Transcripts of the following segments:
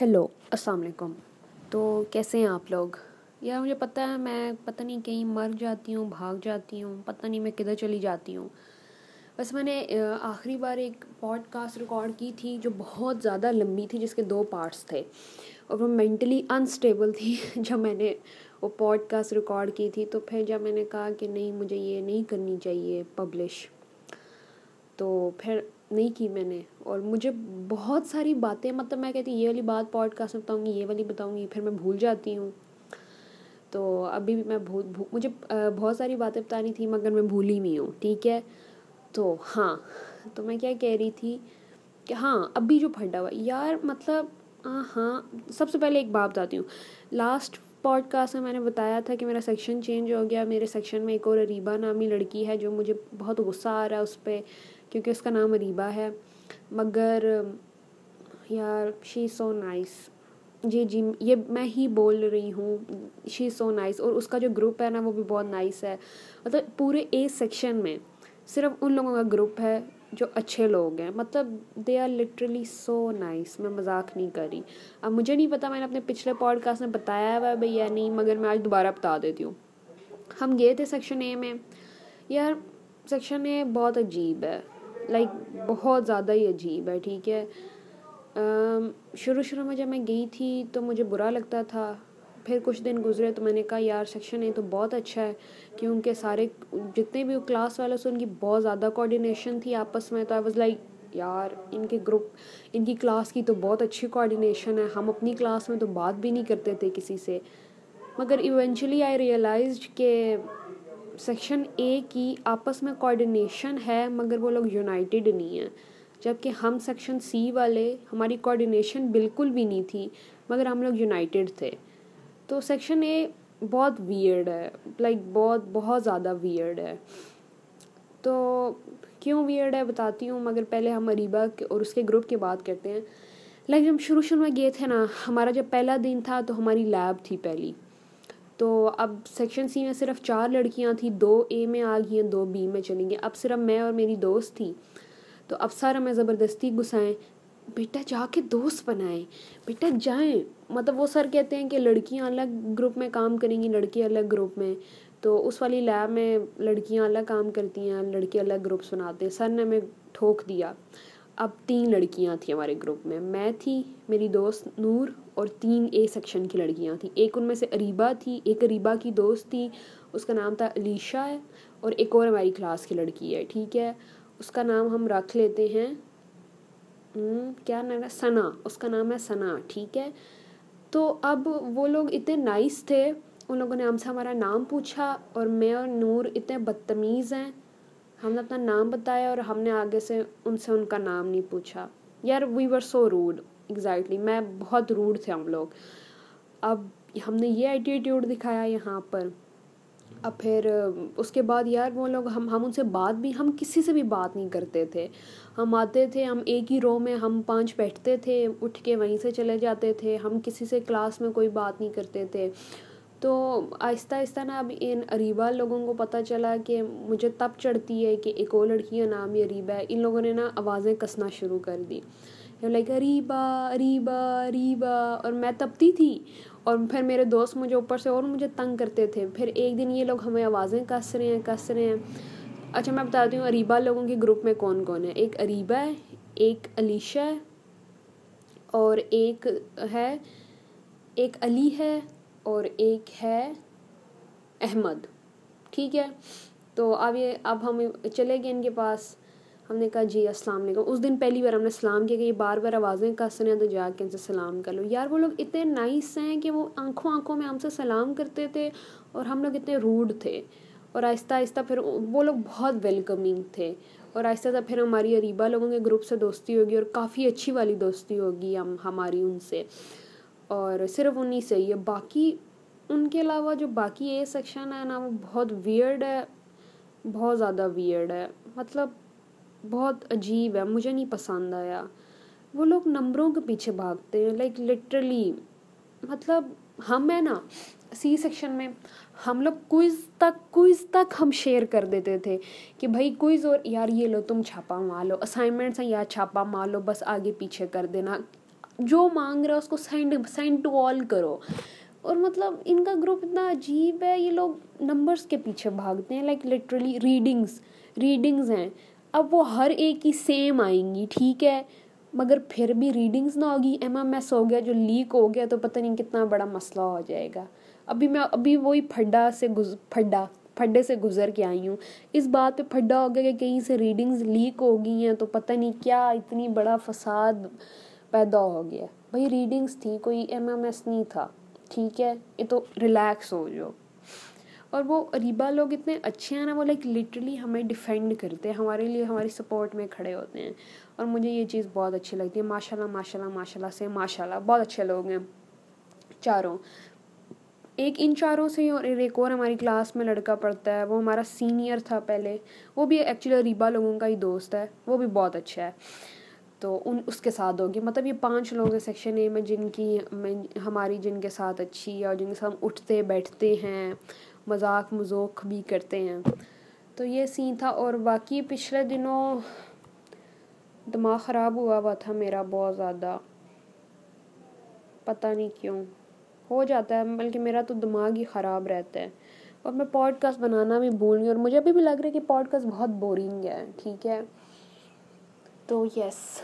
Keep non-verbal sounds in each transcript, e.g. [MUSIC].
Hello السلام علیکم تو کیسے ہیں آپ لوگ؟ یار مجھے پتہ ہے میں پتہ نہیں کہیں مر جاتی ہوں، بھاگ جاتی ہوں، پتہ نہیں میں کدھر چلی جاتی ہوں۔ بس میں نے آخری بار ایک پوڈ کاسٹ ریکارڈ کی تھی جو بہت زیادہ لمبی تھی، جس کے دو پارٹس تھے۔ اور وہ مینٹلی انسٹیبل تھی [LAUGHS] جب میں نے وہ پوڈ کاسٹ ریکارڈ کی تھی۔ تو پھر جب میں نے کہا کہ نہیں، مجھے یہ نہیں کرنی چاہیے پبلش تو پھر نہیں کی میں نے اور مجھے بہت ساری باتیں مطلب میں کہتی یہ والی بات پوڈ کاسٹ میں بتاؤں گی، یہ والی بتاؤں گی، پھر میں بھول جاتی ہوں۔ تو ابھی بھی میں بھول مجھے بہت ساری باتیں بتانی تھی مگر میں بھولی نہیں ہوں، ٹھیک ہے؟ تو ہاں تو میں کیا کہہ رہی تھی کہ ہاں ابھی جو پھٹا ہوا، یار مطلب ہاں ہاں سب سے پہلے ایک بات بتاتی ہوں۔ لاسٹ پوڈ کاسٹ میں میں نے بتایا تھا کہ میرا سیکشن چینج ہو گیا، میرے سیکشن میں ایک اور اریبا نامی لڑکی ہے جو مجھے بہت غصہ آ رہا ہے اس پہ۔ کیونکہ اس کا نام اریبا ہے۔ مگر، یار شی سو نائس جی جی یہ میں ہی بول رہی ہوں۔ شی سو نائس اور اس کا جو گروپ ہے نا، وہ بھی بہت نائس ہے۔ مطلب پورے اے سیکشن میں صرف ان لوگوں کا گروپ ہے جو اچھے لوگ ہیں۔ مطلب they are literally so nice میں مذاق نہیں کر رہی۔ اب مجھے نہیں پتا، میں نے اپنے پچھلے پوڈ کاسٹ میں بتایا ہوا ہے بھائی یا نہیں، مگر میں آج دوبارہ بتا دیتی ہوں۔ ہم گئے تھے سیکشن اے میں۔ یار سیکشن اے بہت عجیب ہے۔ لائک بہت زیادہ ہی عجیب ہے، ٹھیک ہے؟ شروع شروع میں جب میں گئی تھی تو مجھے برا لگتا تھا۔ پھر کچھ دن گزرے تو میں نے کہا، یار سیکشن اے تو بہت اچھا ہے، کیونکہ سارے جتنے بھی کلاس والے سے ان کی بہت زیادہ کوآڈینیشن تھی آپس میں۔ تو آئی واز لائک یار، ان کے گروپ ان کی کلاس کی تو بہت اچھی کوآڈینیشن ہے۔ ہم اپنی کلاس میں تو بات بھی نہیں کرتے تھے کسی سے۔ مگر ایونچولی آئی ریئلائزڈ کہ سیکشن اے کی آپس میں کوآڈینیشن ہے، مگر وہ لوگ یونائٹیڈ نہیں ہیں۔ جبکہ ہم سیکشن سی والے، ہماری کوآڈینیشن بالکل بھی نہیں تھی، مگر ہم لوگ یونائٹیڈ تھے۔ تو سیکشن اے بہت ویئرڈ ہے لائک بہت بہت زیادہ ویئرڈ ہے۔ تو کیوں ویئرڈ ہے بتاتی ہوں، مگر پہلے ہم اریبا اور اس کے گروپ کی بات کرتے ہیں۔ لائک جب شروع شروع میں گئے تھے نا، ہمارا جب پہلا دن تھا تو ہماری لیب تھی پہلی۔ تو اب سیکشن سی میں صرف چار لڑکیاں تھیں، دو اے میں آ گئی ہیں، دو بی میں چلیں گے اب صرف میں اور میری دوست تھی تو اب سر ہمیں زبردستی گھسائیں۔ بیٹا، جا کے دوست بنائیں۔ بیٹا، جائیں۔ مطلب وہ سر کہتے ہیں کہ لڑکیاں الگ گروپ میں کام کریں گی، لڑکے الگ گروپ میں۔ تو اس والی لیب میں لڑکیاں الگ کام کرتی ہیں، لڑکے الگ گروپس بناتے ہیں۔ سر نے ہمیں ٹھوک دیا۔ اب تین لڑکیاں تھیں ہمارے گروپ میں۔ میں تھی، میری دوست نور اور تین اے سیکشن کی لڑکیاں تھیں۔ ایک ان میں سے اریبا تھی، ایک اریبا کی دوست تھی۔ اس کا نام تھا علیشا ہے اور ایک اور ہماری کلاس کی لڑکی ہے، ٹھیک ہے؟ اس کا نام ہم رکھ لیتے ہیں۔ کیا نام ہے؟ ثنا اس کا نام ہے ثنا ٹھیک ہے؟ تو اب وہ لوگ اتنے نائس تھے، ان لوگوں نے ہم سے ہمارا نام پوچھا اور میں اور نور اتنے بدتمیز ہیں۔ ہم نے اپنا نام بتایا اور ہم نے آگے سے ان سے ان کا نام نہیں پوچھا۔ یار وی ور سو روڈ ایگزیکٹلی میں بہت روڈ تھے ہم لوگ۔ اب ہم نے یہ ایٹیٹیوڈ دکھایا یہاں پر۔ اب پھر، اس کے بعد یار، وہ لوگ ہم ہم ان سے بات بھی، ہم کسی سے بھی بات نہیں کرتے تھے۔ ہم آتے تھے، ہم ایک ہی رو میں، ہم پانچ بیٹھتے تھے، اٹھ کے وہیں سے چلے جاتے تھے۔ ہم کسی سے کلاس میں کوئی بات نہیں کرتے تھے۔ تو آہستہ آہستہ نا اب ان اریبا لوگوں کو پتہ چلا کہ مجھے تب چڑھتی ہے کہ ایک اور لڑکی کا نام ہی اریبا ہے۔ ان لوگوں نے نا آوازیں کسنا شروع کر دی۔ لائک اریبا اریبا اریبا اور میں تبتی تھی۔ اور پھر میرے دوست مجھے اوپر سے اور مجھے تنگ کرتے تھے۔ پھر ایک دن یہ لوگ ہمیں آوازیں کس رہے ہیں، کس رہے ہیں۔ اچھا میں بتاتی ہوں اریبا لوگوں کے گروپ میں کون کون ہے۔ ایک اریبا ہے، ایک علیشا ہے اور ایک ہے، ایک علی ہے اور ایک ہے احمد، ٹھیک ہے؟ تو اب یہ، اب ہم چلے گئے ان کے پاس۔ ہم نے کہا جی السلام علیکم۔ اس دن پہلی بار ہم نے سلام کیا کہ یہ بار بار آوازیں کس رہے ہیں تو جا کے ان سے سلام کر لو۔ یار، وہ لوگ اتنے نائس ہیں کہ وہ آنکھوں آنکھوں میں ہم سے سلام کرتے تھے اور ہم لوگ اتنے روڈ تھے۔ اور آہستہ آہستہ پھر وہ لوگ بہت ویلکمنگ تھے۔ اور آہستہ آہستہ پھر ہماری اریبا لوگوں کے گروپ سے دوستی ہوگی اور کافی اچھی والی دوستی ہوگی ہم، ہماری ان سے۔ اور صرف انہیں سے ہی ہے باقی ان کے علاوہ جو باقی اے سیکشن ہے نا، وہ بہت ویئرڈ ہے، بہت زیادہ ویئرڈ ہے۔ مطلب بہت عجیب ہے، مجھے نہیں پسند آیا۔ وہ لوگ نمبروں کے پیچھے بھاگتے ہیں لائک لٹرلی مطلب ہم ہیں نا سی سیکشن میں ہم لوگ کوئز تک کوئز تک ہم شیئر کر دیتے تھے کہ بھائی کوئز اور، یار یہ لو، تم چھاپا مار لو اسائنمنٹس ہیں یار چھاپا مار لو بس آگے پیچھے کر دینا۔ جو مانگ رہا ہے اس کو سینڈ سینڈ ٹو آل کرو۔ اور مطلب ان کا گروپ اتنا عجیب ہے، یہ لوگ نمبرس کے پیچھے بھاگتے ہیں لائک لٹرلی ریڈنگس ریڈنگز ہیں۔ اب وہ ہر ایک ہی سیم آئیں گی، ٹھیک ہے۔ مگر پھر بھی ریڈنگز نہ ہوگی۔ ایم ایم ایس ہو گیا، جو لیک ہو گیا تو پتہ نہیں کتنا بڑا مسئلہ ہو جائے گا۔ ابھی میں، ابھی وہی پھڈا سے گز، پھڈا، پھڈے سے گزر کے آئی ہوں۔ اس بات پہ پھڈا ہو گیا کہ کہیں سے ریڈنگز لیک ہو گئی ہیں تو پتہ نہیں کیا اتنی بڑا فساد پیدا ہو گیا۔ بھائی ریڈنگز تھی، کوئی ایم ایم ایس نہیں تھا۔ ٹھیک ہے، یہ تو ریلیکس ہو جو اور وہ ریبا لوگ اتنے اچھے ہیں نا، وہ لائک لٹرلی ہمیں ڈیفینڈ کرتے ہیں۔ ہمارے لیے، ہماری سپورٹ میں کھڑے ہوتے ہیں۔ اور مجھے یہ چیز بہت اچھی لگتی ہے۔ ماشاء اللہ ماشاء اللہ ماشاء اللہ سے ماشاء اللہ بہت اچھے لوگ ہیں۔ چاروں۔ ایک ان چاروں سے ہی اور ایک اور ہماری کلاس میں لڑکا پڑھتا ہے۔ وہ ہمارا سینئر تھا پہلے۔ وہ بھی ایکچولی ریبا لوگوں کا ہی دوست ہے۔ وہ بھی بہت اچھا ہے۔ تو ان اس کے ساتھ ہوگی۔ مطلب یہ پانچ لوگ ہیں سیکشن اے میں جن کی، میں ہماری جن کے ساتھ اچھی ہے اور جن کے ساتھ ہم اٹھتے بیٹھتے ہیں، مذاق مذوق بھی کرتے ہیں۔ تو یہ سین تھا اور باقی پچھلے دنوں دماغ خراب ہوا ہوا تھا میرا بہت زیادہ۔ پتہ نہیں کیوں۔ ہو جاتا ہے، بلکہ میرا تو دماغ ہی خراب رہتا ہے۔ اور میں پوڈ کاسٹ بنانا بھی بھول گئی اور مجھے ابھی بھی لگ رہا ہے کہ پوڈ کاسٹ بہت بورنگ ہے، ٹھیک ہے؟ تو یس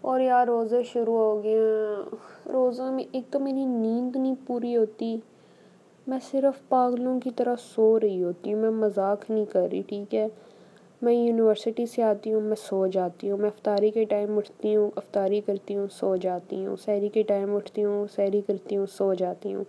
اور یار روزے شروع ہو گئے ہیں۔ روزہ میں ایک تو میری نیند نہیں پوری ہوتی، میں صرف پاگلوں کی طرح سو رہی ہوتی ہوں، میں مذاق نہیں کر رہی، ٹھیک ہے؟ میں یونیورسٹی سے آتی ہوں، میں سو جاتی ہوں، میں افطاری کے ٹائم اٹھتی ہوں، افطاری کرتی ہوں، سو جاتی ہوں، سحری کے ٹائم اٹھتی ہوں، سحری کرتی ہوں، سو جاتی ہوں۔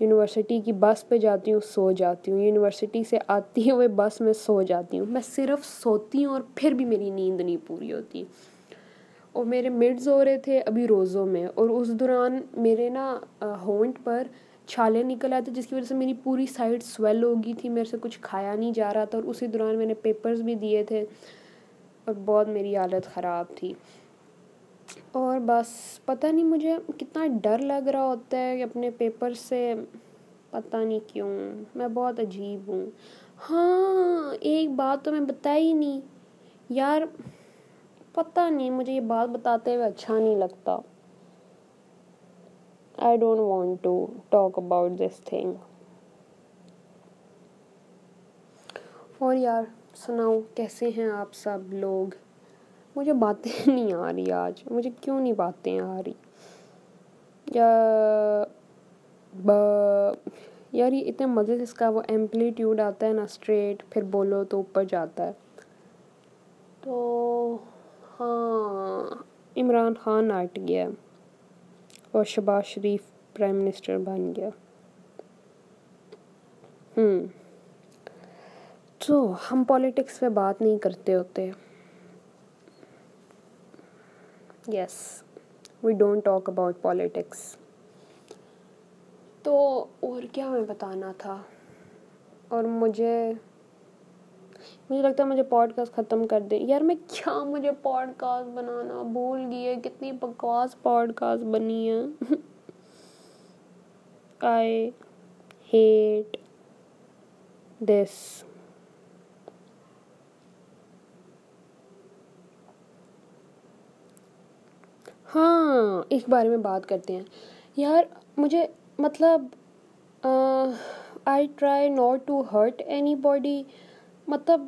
یونیورسٹی کی بس پہ جاتی ہوں، سو جاتی ہوں۔ یونیورسٹی سے آتی ہوئے بس میں سو جاتی ہوں۔ میں صرف سوتی ہوں اور پھر بھی میری نیند نہیں پوری ہوتی۔ اور میرے مڈز ہو رہے تھے ابھی روزوں میں۔ اور اس دوران میرے نا ہونٹ پر چھالے نکل آئے تھے، جس کی وجہ سے میری پوری سائڈ سویل ہو گئی تھی۔ میرے سے کچھ کھایا نہیں جا رہا تھا اور اسی دوران میں نے پیپرز بھی دیے تھے اور بہت میری حالت خراب تھی۔ اور بس پتہ نہیں مجھے کتنا ڈر لگ رہا ہوتا ہے اپنے پیپر سے پتہ نہیں کیوں، میں بہت عجیب ہوں۔ ہاں ایک بات تو میں بتائی نہیں۔ یار، پتہ نہیں، مجھے یہ بات بتاتے ہوئے اچھا نہیں لگتا۔ I don't want to talk about this thing اور یار، سناؤ، کیسے ہیں آپ سب لوگ؟ مجھے باتیں [LAUGHS] نہیں آ رہی آج۔ مجھے کیوں نہیں باتیں آ رہی؟ یا یار یہ اتنے مزے سے اس کا وہ ایمپلیٹیوڈ آتا ہے نا اسٹریٹ پھر بولو تو اوپر جاتا ہے۔ تو ہاں عمران خان آٹ گیا اور شباز شریف پرائم منسٹر بن گیا۔ ہوں تو ہم پالیٹکس پہ بات نہیں کرتے ہوتے۔ Yes we don't talk about politics تو اور کیا میں بتانا تھا؟ اور مجھے مجھے لگتا ہے مجھے پوڈ کاسٹ ختم کر دیں۔ یار میں کیا مجھے پوڈ کاسٹ بنانا؟ بھول گئی ہے کتنی بکواس پوڈ کاسٹ بنی ہے آئی ہیٹ دس ہاں اس بارے میں بات کرتے ہیں۔ یار، مجھے مطلب I try not to hurt anybody مطلب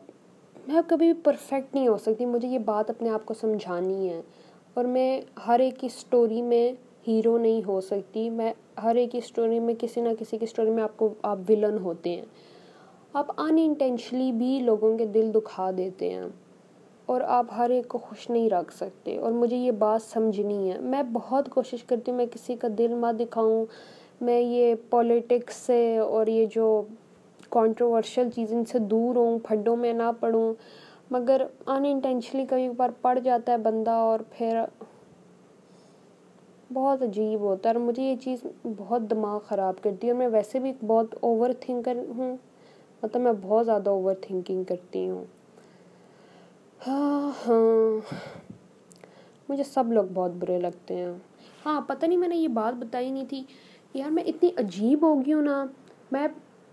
میں کبھی پرفیکٹ نہیں ہو سکتی۔ مجھے یہ بات اپنے آپ کو سمجھانی ہے۔ اور میں ہر ایک کی اسٹوری میں ہیرو نہیں ہو سکتی۔ میں ہر ایک کی اسٹوری میں کسی نہ کسی کی اسٹوری میں آپ کو، آپ ولن ہوتے ہیں۔ آپ ان انٹینشلی بھی لوگوں کے دل دکھا دیتے ہیں۔ اور آپ ہر ایک کو خوش نہیں رکھ سکتے اور مجھے یہ بات سمجھنی ہے۔ میں بہت کوشش کرتی ہوں میں کسی کا دل مت دکھاؤں۔ میں یہ پولیٹکس سے اور یہ جو کانٹروورشل چیزیں سے دور ہوں، پھڈوں میں نہ پڑھوں مگر ان انٹینشلی کبھی بار پڑ جاتا ہے بندہ اور پھر بہت عجیب ہوتا ہے۔ اور مجھے یہ چیز بہت دماغ خراب کرتی ہے اور میں ویسے بھی بہت اوور تھنکر ہوں۔ مطلب میں بہت زیادہ اوور تھنکنگ کرتی ہوں۔ ہاں ہاں۔ مجھے سب لوگ بہت برے لگتے ہیں۔ ہاں پتہ نہیں میں نے یہ بات بتائی نہیں تھی۔ یار، میں اتنی عجیب ہو گئی ہوں نا۔ میں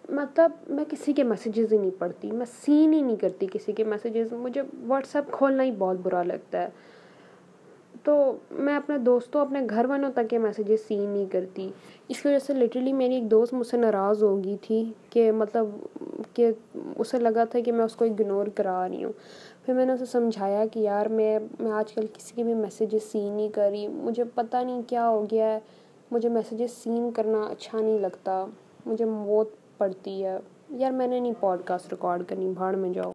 مطلب میں کسی کے میسیجز ہی نہیں پڑھتی۔ میں سین ہی نہیں کرتی کسی کے میسیجز مجھے واٹس ایپ کھولنا ہی بہت برا لگتا ہے۔ تو میں اپنے دوستوں اپنے گھر والوں تک یہ میسیجز سین نہیں کرتی۔ اس کی وجہ سے لٹرلی میری ایک دوست مجھ سے ناراض ہو گئی تھی کہ مطلب کہ اسے لگا تھا کہ میں اس کو اگنور کرا رہی ہوں۔ پھر میں نے اسے سمجھایا کہ یار میں میں آج کل کسی کے بھی میسیجز سین نہیں کر رہی۔ مجھے پتہ نہیں کیا ہو گیا ہے۔ مجھے میسیجز سین کرنا اچھا نہیں لگتا۔ مجھے موت پڑتی ہے۔ یار میں نے نہیں پوڈ کاسٹ ریکارڈ کرنی، بھاڑ میں جاؤ۔